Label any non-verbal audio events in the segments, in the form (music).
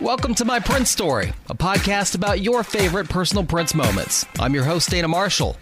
Welcome to My Prince Story, a podcast about your favorite personal Prince moments. I'm your host, Dana Marshall.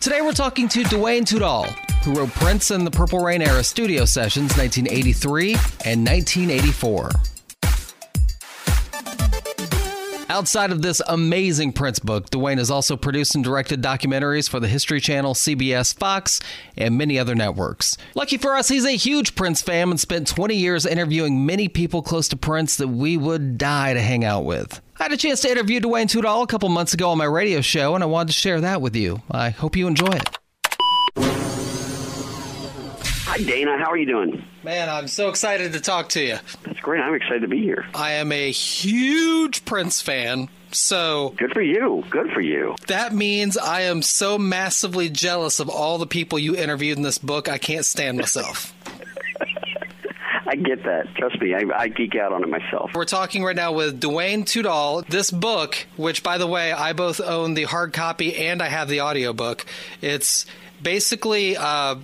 Today we're talking to Duane Tudahl, who wrote Prince and the Purple Rain era studio sessions 1983 and 1984. Outside of this amazing Prince book, Duane has also produced and directed documentaries for the History Channel, CBS, Fox, and many other networks. Lucky for us, he's a huge Prince fan and spent 20 years interviewing many people close to Prince that we would die to hang out with. I had a chance to interview Duane Tudahl a couple months ago on my radio show, and I wanted to share that with you. I hope you enjoy it. Hi, Dana. How are you doing? Man, I'm so excited to talk to you. That's great. I'm excited to be here. I am a huge Prince fan. So good for you. Good for you. That means I am so massively jealous of all the people you interviewed in this book. I can't stand myself. (laughs) I get that. Trust me, I, I, geek out on it myself. We're talking right now with Duane Tudahl. This book, which by the way, I both own the hard copy and I have the audiobook. It's basically uh,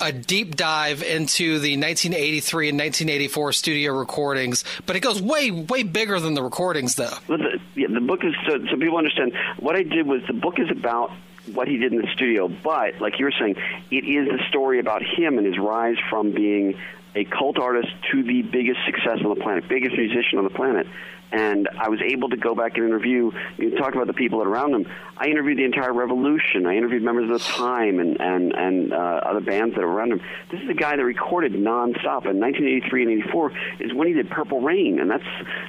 a deep dive into the 1983 and 1984 studio recordings, but it goes way, way bigger than the recordings, though. Well, the, yeah, the book is so, so people understand. What I did was the book is about what he did in the studio, but like you were saying, it is a story about him and his rise from being a cult artist to the biggest success on the planet, biggest musician on the planet and I was able to go back and interview. You talk about the people that are around him. I interviewed the entire Revolution. I interviewed members of the Time and and and uh, other bands that are around him. This is a guy that recorded nonstop. In 1983 and 84 is when he did Purple Rain, and that's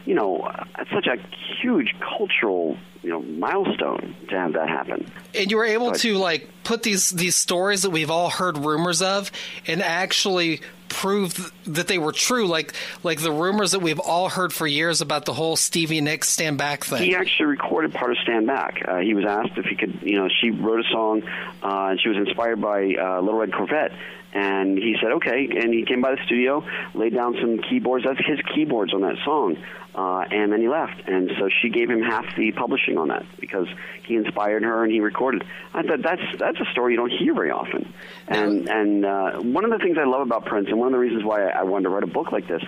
you know that's such a huge cultural you know milestone to have that happen. And you were able but, to like put these these stories that we've all heard rumors of, and actually prove that they were true. Like like the rumors that we've all heard for years about the whole Stevie Nicks Stand Back thing. He actually recorded part of Stand Back. Uh, he was asked if he could. You know, she wrote a song, uh, and she was inspired by uh, Little Red Corvette. And he said, okay. And he came by the studio, laid down some keyboards. That's his keyboards on that song. Uh, and then he left. And so she gave him half the publishing on that because he inspired her and he recorded. I thought that's that's a story you don't hear very often. And and uh, one of the things I love about Prince, and one of the reasons why I wanted to write a book like this,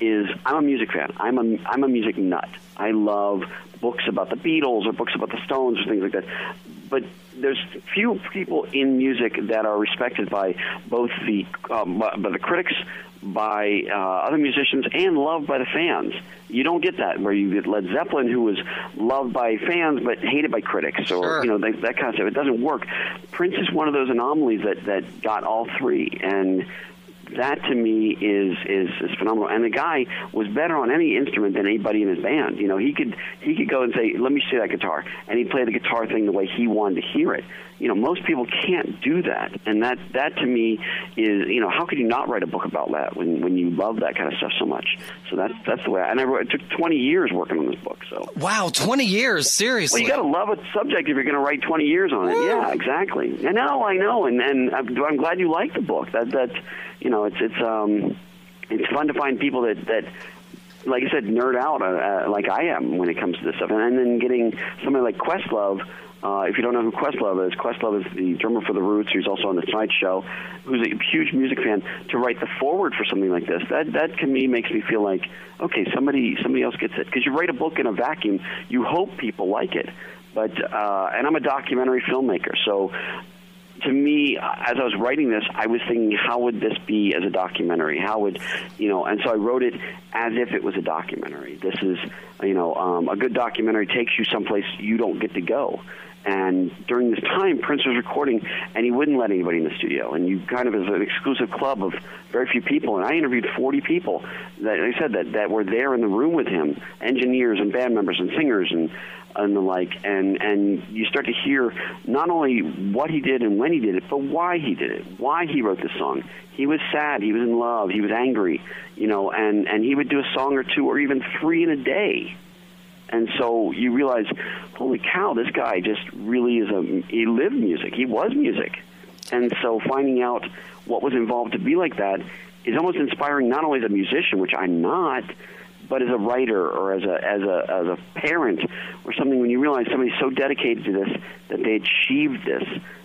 is I'm a music fan. I'm a I'm a music nut. I love books about the Beatles or books about the Stones or things like that. But there's few people in music that are respected by both the um, by the critics, by uh, other musicians, and loved by the fans. You don't get that where you get Led Zeppelin, who was loved by fans but hated by critics, or sure. you know that, that kind of stuff. It doesn't work. Prince is one of those anomalies that that got all three, and that to me is, is is phenomenal. And the guy was better on any instrument than anybody in his band. You know, he could he could go and say, "Let me see that guitar," and he'd play the guitar thing the way he wanted to hear it. You know, most people can't do that, and that that to me is you know how could you not write a book about that when when you love that kind of stuff so much? So that's that's the way. I, and I wrote, it took 20 years working on this book. So wow, 20 years, seriously. Well, you got to love a subject if you're going to write 20 years on it. Woo. Yeah, exactly. I know, I know, and and uh, I'm glad you like the book. That that you know, it's it's um, it's fun to find people that that like I said, nerd out uh, uh, like I am when it comes to this stuff, and, and then getting somebody like Questlove. Uh, if you don't know who Questlove is, Questlove is the drummer for the Roots, who's also on the Tonight Show, who's a huge music fan. To write the foreword for something like this, that that to me makes me feel like okay, somebody somebody else gets it. Because you write a book in a vacuum, you hope people like it. But uh, and I'm a documentary filmmaker, so to me, as I was writing this, I was thinking, how would this be as a documentary? How would, you know, and so I wrote it as if it was a documentary. This is, you know, um, a good documentary takes you someplace you don't get to go. And during this time, Prince was recording, and he wouldn't let anybody in the studio. And you kind of as an exclusive club of very few people. And I interviewed 40 people that I said that that were there in the room with him, engineers and band members and singers and and the like, and and you start to hear not only what he did and when he did it, but why he did it, why he wrote the song. He was sad, he was in love, he was angry, you know, and and he would do a song or two or even three in a day. And so you realize, holy cow, this guy just really is a he lived music. He was music. And so finding out what was involved to be like that is almost inspiring not only as a musician, which I'm not, but as a writer or as a as a as a parent or something when you realize somebody's so dedicated to this that they achieved this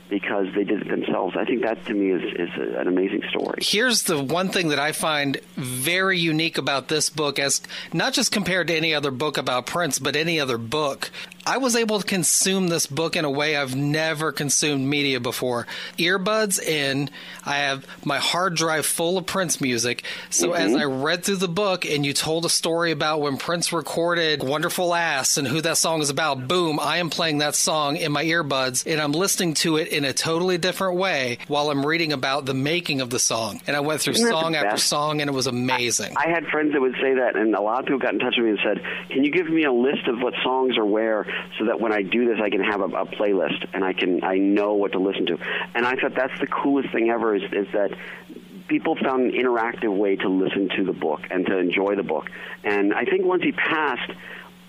because they did it themselves. I think that to me is, is a, an amazing story. Here's the one thing that I find very unique about this book, as not just compared to any other book about Prince, but any other book. I was able to consume this book in a way I've never consumed media before. Earbuds in, I have my hard drive full of Prince music. So mm-hmm. as I read through the book and you told a story about when Prince recorded Wonderful Ass and who that song is about, boom, I am playing that song in my earbuds and I'm listening to it in a totally different way while I'm reading about the making of the song. And I went through song after song and it was amazing. I, I had friends that would say that and a lot of people got in touch with me and said, Can you give me a list of what songs are where? So that when I do this, I can have a, a playlist and I can I know what to listen to. And I thought that's the coolest thing ever is, is that people found an interactive way to listen to the book and to enjoy the book. And I think once he passed,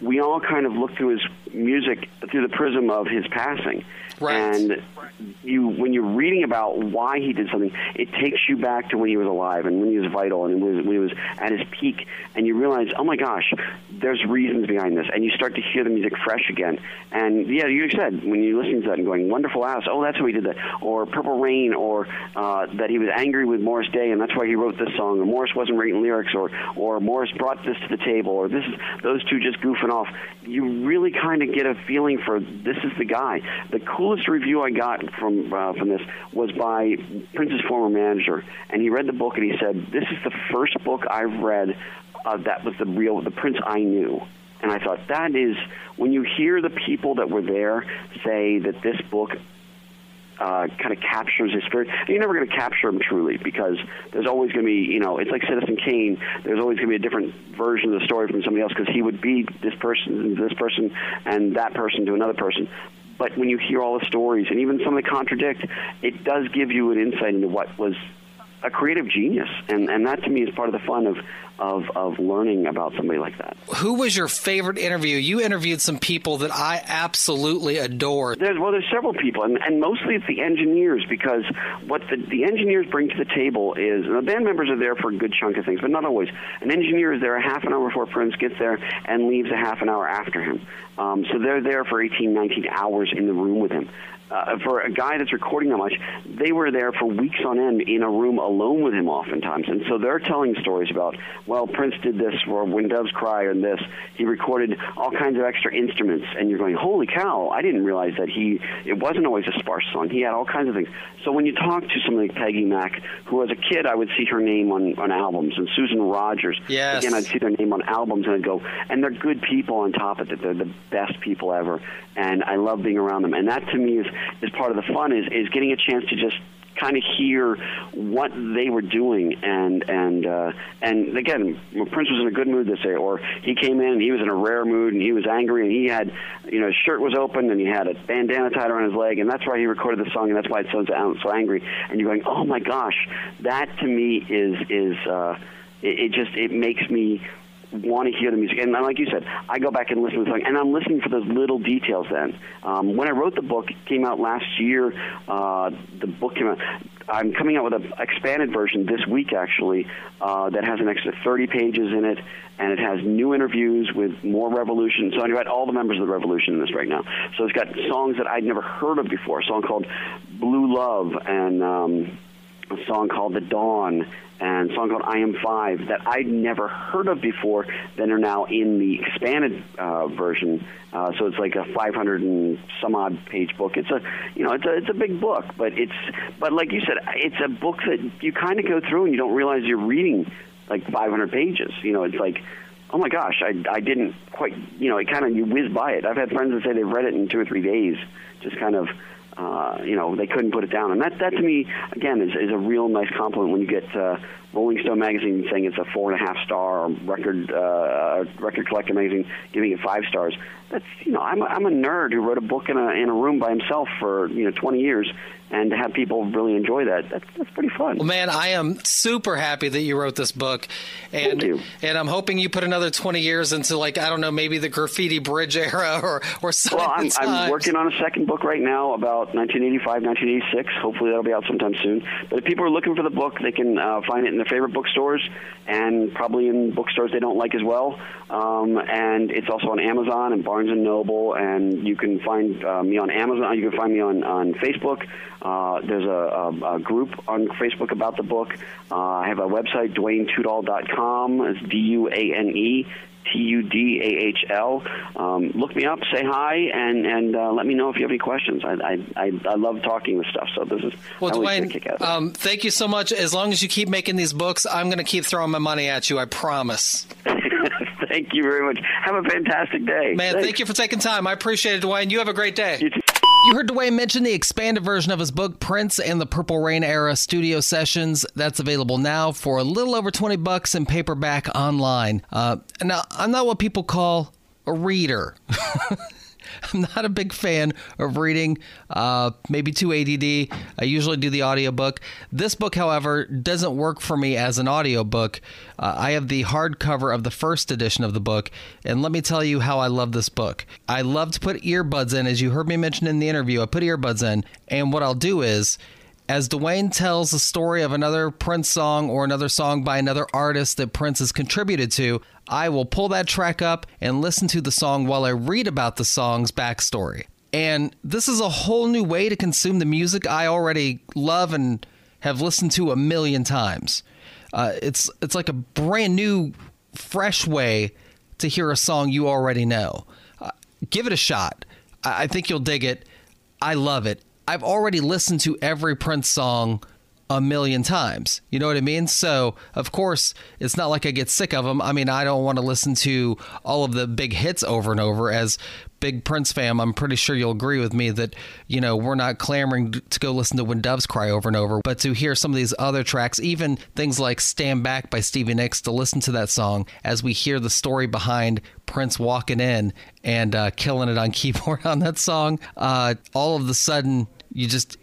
we all kind of look through his music through the prism of his passing. Right. And you, when you're reading about why he did something, it takes you back to when he was alive and when he was vital and when he was at his peak, and you realize, oh my gosh, there's reasons behind this, and you start to hear the music fresh again. And yeah, you said when you're listening to that and going, "Wonderful Ass," oh, that's why he did that, or "Purple Rain," or uh, that he was angry with Morris Day, and that's why he wrote this song, or Morris wasn't writing lyrics, or or Morris brought this to the table, or this is those two just goofing off. You really kind of get a feeling for this is the guy. The coolest review I got from uh, from this was by Prince's former manager, and he read the book and he said, "This is the first book I've read uh, that was the real the Prince I knew." And I thought that is when you hear the people that were there say that this book uh, kind of captures his spirit. You're never going to capture him truly because there's always going to be, you know, it's like Citizen Kane. There's always going to be a different version of the story from somebody else because he would be this person, this person, and that person to another person. But when you hear all the stories and even some that contradict, it does give you an insight into what was a creative genius, and and that to me is part of the fun of of of learning about somebody like that. Who was your favorite interview? You interviewed some people that I absolutely adore. There's well, there's several people, and, and mostly it's the engineers because what the the engineers bring to the table is the band members are there for a good chunk of things, but not always. An engineer is there a half an hour before Prince gets there and leaves a half an hour after him. Um, so they're there for 18, 19 hours in the room with him uh, for a guy that's recording that much, they were there for weeks on end in a room alone with him oftentimes. And so they're telling stories about, well, Prince did this, or When Doves Cry, and this. He recorded all kinds of extra instruments, and you're going, holy cow, I didn't realize that he, it wasn't always a sparse song. He had all kinds of things. So when you talk to somebody like Peggy Mack, who as a kid I would see her name on, on albums, and Susan Rogers, yes. again, I'd see their name on albums, and I'd go, and they're good people on top of it. They're the best people ever, and I love being around them. And that to me is, is part of the fun is, is getting a chance to just kind of hear what they were doing. And and uh, and again Prince was in a good mood this day or he came in and he was in a rare mood and he was angry and he had you know his shirt was open and he had a bandana tied around his leg and that's why he recorded the song and that's why it sounds so angry. And you're going oh my gosh that to me is is uh, it, it just it makes me want to hear the music. And like you said, I go back and listen to the song, and I'm listening for those little details. Then, um, when I wrote the book, it came out last year. Uh, the book came out. I'm coming out with an expanded version this week, actually, uh, that has an extra 30 pages in it, and it has new interviews with more Revolution. So I got all the members of the Revolution in this right now. So it's got songs that I'd never heard of before. A song called Blue Love, and um, a song called The Dawn and a song called I Am Five that I'd never heard of before that are now in the expanded uh, version. Uh, so it's like a 500 and some odd page book. It's a, you know, it's a, it's a big book, but it's, but like you said, it's a book that you kind of go through and you don't realize you're reading like 500 pages. You know, it's like, oh my gosh, I, I didn't quite, you know, it kind of, you whiz by it. I've had friends that say they've read it in two or three days, just kind of, uh, you know, they couldn't put it down. And that, that to me, again, is, is a real nice compliment when you get uh, Rolling Stone magazine saying it's a four and a half star, or record uh, record collector magazine giving it five stars. that's you know I'm a, I'm a nerd who wrote a book in a in a room by himself for you know 20 years, and to have people really enjoy that, that's, that's pretty fun. Well, man, I am super happy that you wrote this book, and Thank you. and I'm hoping you put another 20 years into like I don't know maybe the graffiti bridge era (laughs) or or something. Well, I'm, I'm working on a second book right now about 1985, 1986. Hopefully, that'll be out sometime soon. But if people are looking for the book, they can uh, find it in their favorite bookstores and probably in bookstores they don't like as well. Um, and it's also on Amazon and Barnes and Noble. And you can find uh, me on Amazon. You can find me on on Facebook. Uh, there's a, a, a group on Facebook about the book. Uh, I have a website, DuaneTudahl.com. It's D U A N E T U D A H L. Um, look me up, say hi, and and uh, let me know if you have any questions. I I, I, I love talking this stuff, so this is Well, I always get a kick out Duane, um, thank you so much. As long as you keep making these books, I'm going to keep throwing my money at you. I promise. (laughs) thank you very much. Have a fantastic day, Man, Thanks. thank you for taking time. I appreciate it, Duane. You have a great day. You heard Duane mention the expanded version of his book Prince and the Purple Rain Era Studio Sessions. That's available now for a little over 20 bucks in paperback online. Uh, now, I'm not what people call a reader. (laughs) (laughs) I'm not a big fan of reading, uh, maybe too ADD. I usually do the audiobook. This book, however, doesn't work for me as an audiobook. Uh, I have the hardcover of the first edition of the book, and let me tell you how I love this book. I love to put earbuds in, as you heard me mention in the interview. I put earbuds in, and what I'll do is as Duane tells the story of another Prince song or another song by another artist that Prince has contributed to, I will pull that track up and listen to the song while I read about the song's backstory. And this is a whole new way to consume the music I already love and have listened to a million times. Uh, it's it's like a brand new, fresh way to hear a song you already know. Uh, give it a shot. I, I think you'll dig it. I love it. I've already listened to every Prince song a million times. You know what I mean? So, of course, it's not like I get sick of them. I mean, I don't want to listen to all of the big hits over and over. As big Prince fam, I'm pretty sure you'll agree with me that, you know, we're not clamoring to go listen to When Doves Cry over and over, but to hear some of these other tracks, even things like Stand Back by Stevie Nicks, to listen to that song as we hear the story behind Prince walking in and uh, killing it on (laughs) keyboard on that song, uh, all of the sudden, you just.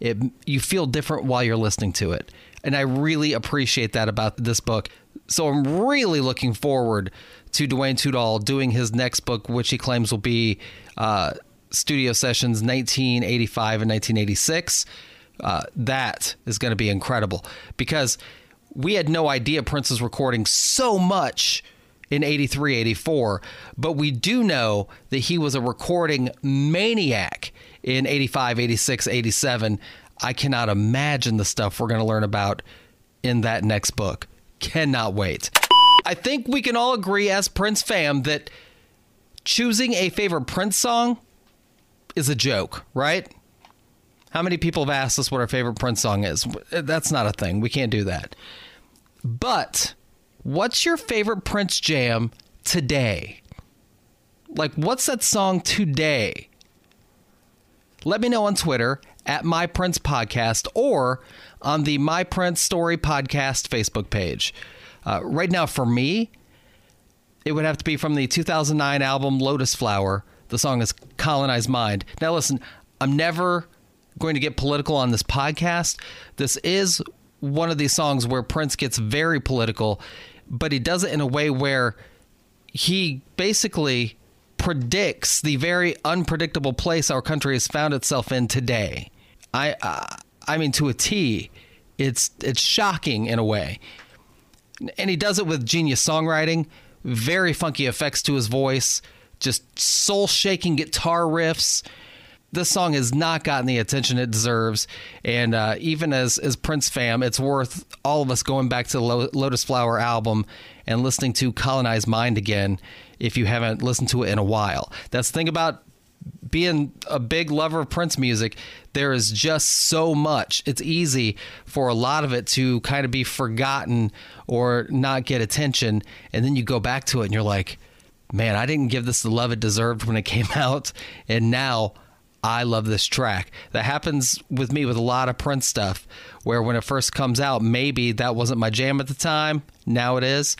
It, you feel different while you're listening to it. And I really appreciate that about this book. So I'm really looking forward to Duane Tudahl doing his next book, which he claims will be uh, Studio Sessions 1985 and 1986. Uh, that is going to be incredible because we had no idea Prince was recording so much in 83, 84, but we do know that he was a recording maniac in 85, 86, 87. I cannot imagine the stuff we're going to learn about in that next book. Cannot wait. I think we can all agree as Prince fam that choosing a favorite Prince song is a joke, right? How many people have asked us what our favorite Prince song is? That's not a thing. We can't do that. But what's your favorite Prince jam today? Like, what's that song today? Let me know on Twitter at My Prince Podcast or on the My Prince Story Podcast Facebook page. Uh, right now, for me, it would have to be from the 2009 album Lotus Flower. The song is Colonized Mind. Now, listen, I'm never going to get political on this podcast. This is one of these songs where Prince gets very political, but he does it in a way where he basically predicts the very unpredictable place our country has found itself in today. I, uh, I mean, to a T, it's it's shocking in a way, and he does it with genius songwriting, very funky effects to his voice, just soul shaking guitar riffs. This song has not gotten the attention it deserves, and uh, even as as Prince fam, it's worth all of us going back to the Lotus Flower album and listening to Colonized Mind again if you haven't listened to it in a while. That's the thing about being a big lover of Prince music, there is just so much. It's easy for a lot of it to kind of be forgotten or not get attention. And then you go back to it and you're like, man, I didn't give this the love it deserved when it (laughs) came out. And now I love this track. That happens with me with a lot of Prince stuff, where when it first comes out, maybe that wasn't my jam at the time. Now it is.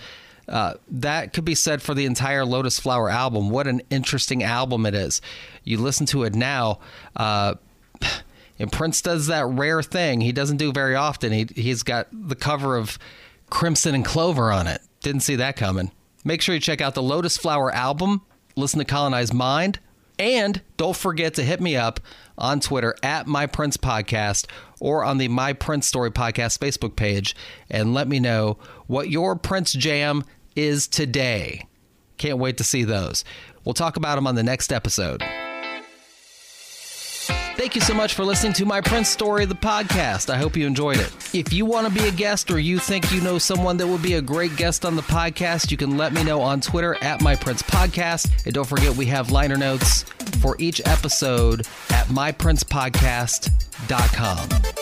Uh, that could be said for the entire Lotus Flower album. What an interesting album it is. You listen to it now, uh, and Prince does that rare thing he doesn't do very often. He, he's got the cover of Crimson and Clover on it. Didn't see that coming. Make sure you check out the Lotus Flower album, listen to Colonized Mind, and don't forget to hit me up on Twitter at My Prince Podcast or on the My Prince Story Podcast Facebook page and let me know what your Prince Jam is today. Can't wait to see those. We'll talk about them on the next episode. Thank you so much for listening to My Prince Story, the podcast. I hope you enjoyed it. If you want to be a guest or you think you know someone that would be a great guest on the podcast, you can let me know on Twitter at My Prince Podcast. And don't forget, we have liner notes for each episode at myprincepodcast.com.